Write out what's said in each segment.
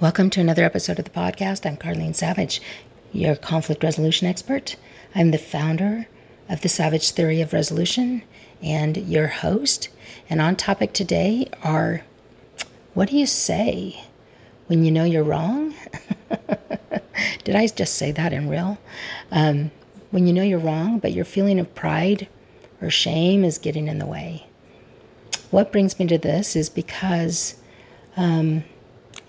Welcome to another episode of the podcast. I'm Carlene Savage, your conflict resolution expert. I'm the founder of the Savage Theory of Resolution and your host. And on topic today are what do you say when you know you're wrong? Did I just say that in real? Um, when you know you're wrong, but your feeling of pride or shame is getting in the way. What brings me to this is because. Um,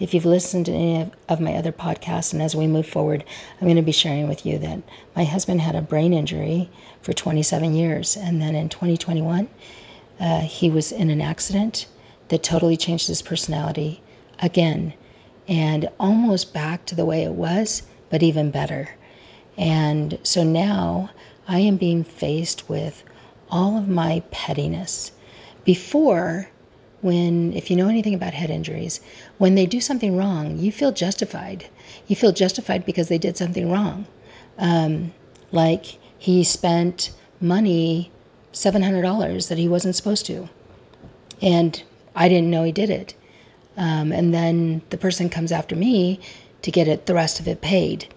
if you've listened to any of my other podcasts, and as we move forward, I'm going to be sharing with you that my husband had a brain injury for 27 years. And then in 2021, uh, he was in an accident that totally changed his personality again and almost back to the way it was, but even better. And so now I am being faced with all of my pettiness. Before, when, if you know anything about head injuries, when they do something wrong, you feel justified. You feel justified because they did something wrong. Um, like he spent money, $700 that he wasn't supposed to. And I didn't know he did it. Um, and then the person comes after me to get it, the rest of it paid.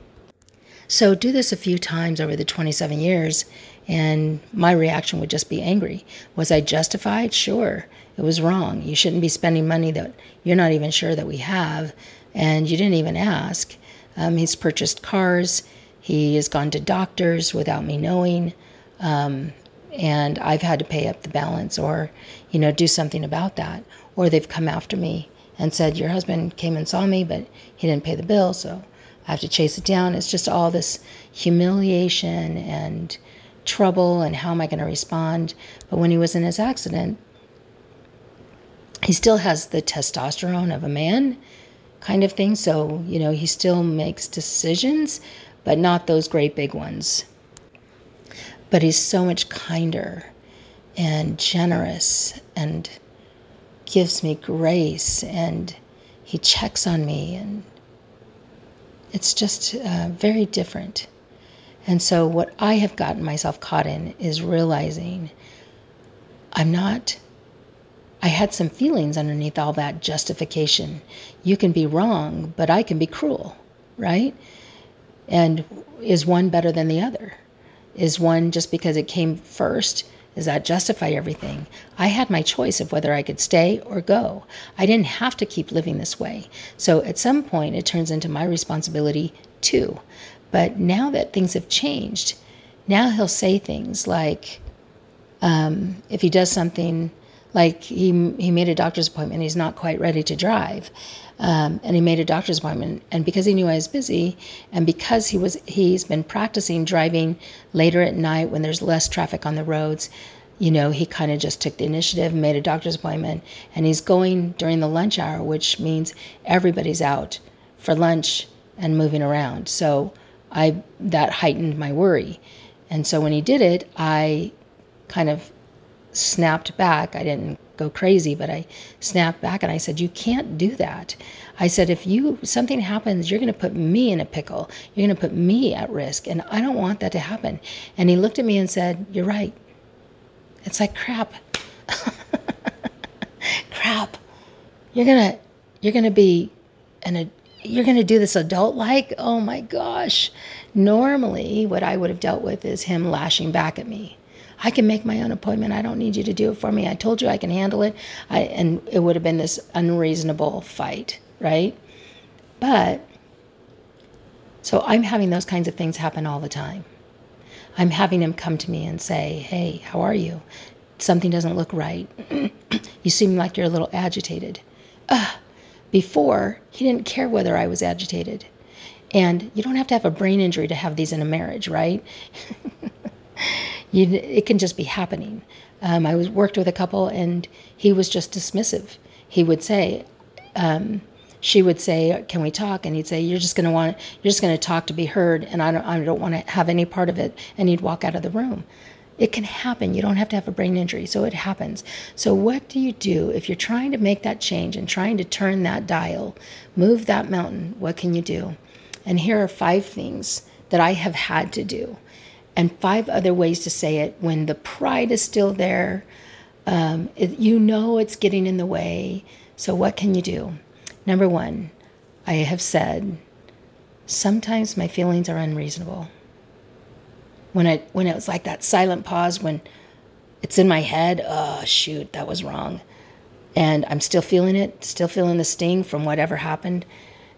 So do this a few times over the 27 years, and my reaction would just be angry. Was I justified? Sure. It was wrong. You shouldn't be spending money that you're not even sure that we have, and you didn't even ask. Um, he's purchased cars. He has gone to doctors without me knowing, um, and I've had to pay up the balance or, you know, do something about that. Or they've come after me and said, "Your husband came and saw me, but he didn't pay the bill, so I have to chase it down." It's just all this humiliation and trouble, and how am I going to respond? But when he was in his accident, he still has the testosterone of a man kind of thing. So, you know, he still makes decisions, but not those great big ones. But he's so much kinder and generous and gives me grace and he checks on me and it's just uh, very different. And so, what I have gotten myself caught in is realizing I'm not I had some feelings underneath all that justification. You can be wrong, but I can be cruel, right? And is one better than the other? Is one just because it came first? Does that justify everything? I had my choice of whether I could stay or go. I didn't have to keep living this way. So at some point, it turns into my responsibility too. But now that things have changed, now he'll say things like, um, if he does something like he he made a doctor's appointment he's not quite ready to drive um, and he made a doctor's appointment. And because he knew i was busy and because he was he's been practicing driving later at night when there's less traffic on the roads you know he kind of just took the initiative and made a doctor's appointment and he's going during the lunch hour which means everybody's out for lunch and moving around. So i that heightened my worry and so when he did it i kind of snapped back. I didn't go crazy, but I snapped back and I said, "You can't do that." I said, "If you something happens, you're going to put me in a pickle. You're going to put me at risk, and I don't want that to happen." And he looked at me and said, "You're right." It's like crap. crap. You're going to you're going to be an you're going to do this adult like? Oh my gosh. Normally, what I would have dealt with is him lashing back at me I can make my own appointment. I don't need you to do it for me. I told you I can handle it. I, and it would have been this unreasonable fight, right? But so I'm having those kinds of things happen all the time. I'm having him come to me and say, Hey, how are you? Something doesn't look right. you seem like you're a little agitated. Uh, before, he didn't care whether I was agitated. And you don't have to have a brain injury to have these in a marriage, right? You, it can just be happening. Um, I was worked with a couple, and he was just dismissive. He would say, um, she would say, "Can we talk?" And he'd say, "You're just going to want, you're just going to talk to be heard, and I don't, I don't want to have any part of it." And he'd walk out of the room. It can happen. You don't have to have a brain injury, so it happens. So, what do you do if you're trying to make that change and trying to turn that dial, move that mountain? What can you do? And here are five things that I have had to do and five other ways to say it when the pride is still there. Um, it, you know it's getting in the way. So, what can you do? Number one, I have said, sometimes my feelings are unreasonable. When I when it was like that silent pause when it's in my head, oh shoot, that was wrong. And I'm still feeling it, still feeling the sting from whatever happened.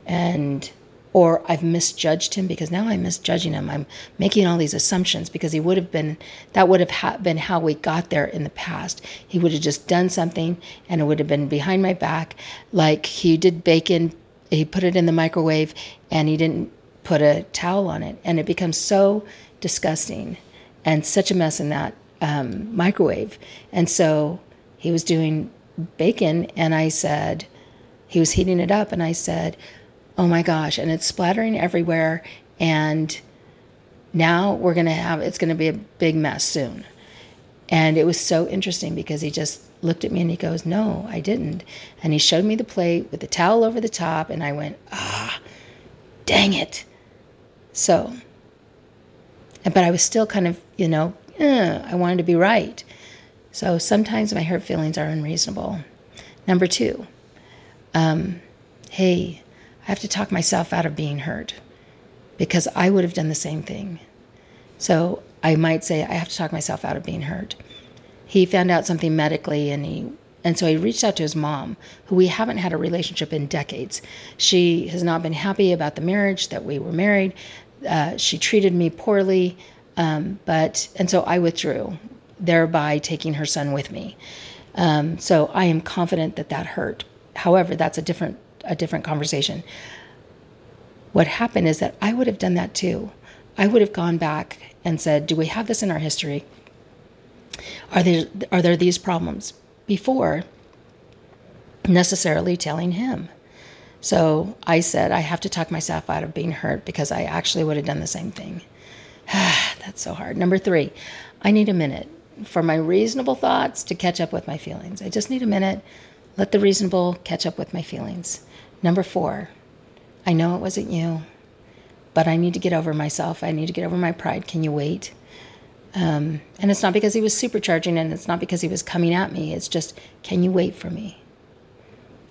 And or I've misjudged him because now I'm misjudging him. I'm making all these assumptions because he would have been, that would have ha- been how we got there in the past. He would have just done something and it would have been behind my back. Like he did bacon, he put it in the microwave and he didn't put a towel on it. And it becomes so disgusting and such a mess in that um, microwave. And so he was doing bacon and I said, he was heating it up and I said, oh my gosh, and it's splattering everywhere. And now we're to have, it's to be a big mess soon. And it was so interesting because he just looked at me and he goes, No, I didn't. And he showed me the plate with the towel over the top. And I went, Ah, dang it. So, but I was still kind of, you know, eh, I wanted to be right. So sometimes my hurt feelings are unreasonable. Number two, um, hey, I have to talk myself out of being hurt because I would have done the same thing. So I might say, I have to talk myself out of being hurt. He found out something medically and he and so he reached out to his mom, who we haven't had a relationship in decades. She has not been happy about the marriage that we were married. Uh, she treated me poorly, um, but and so I withdrew, thereby taking her son with me. Um, so I am confident that that hurt. However, that's a different a different conversation. What happened is that I would have done that too. I would have gone back and said, "Do we have this in our history? Are there are there these problems?" Before necessarily telling him. So I said, I have to talk myself out of being hurt because I actually would have done the same thing. That's so hard. Number three, I need a minute for my reasonable thoughts to catch up with my feelings. I just need a minute. Let the reasonable catch up with my feelings. Number four, I know it wasn't you, but I need to get over myself. I need to get over my pride. Can you wait? Um, and it's not because he was supercharging and it's not because he was coming at me. It's just, can you wait for me?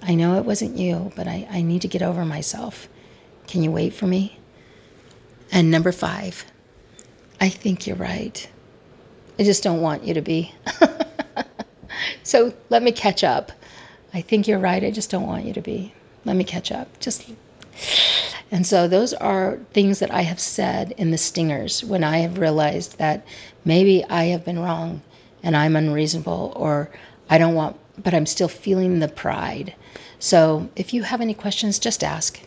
I know it wasn't you, but I, I need to get over myself. Can you wait for me? And number five, I think you're right. I just don't want you to be. so let me catch up. I think you're right. I just don't want you to be. Let me catch up. Just and so those are things that I have said in the stingers when I have realized that maybe I have been wrong and I'm unreasonable or I don't want but I'm still feeling the pride. So if you have any questions just ask.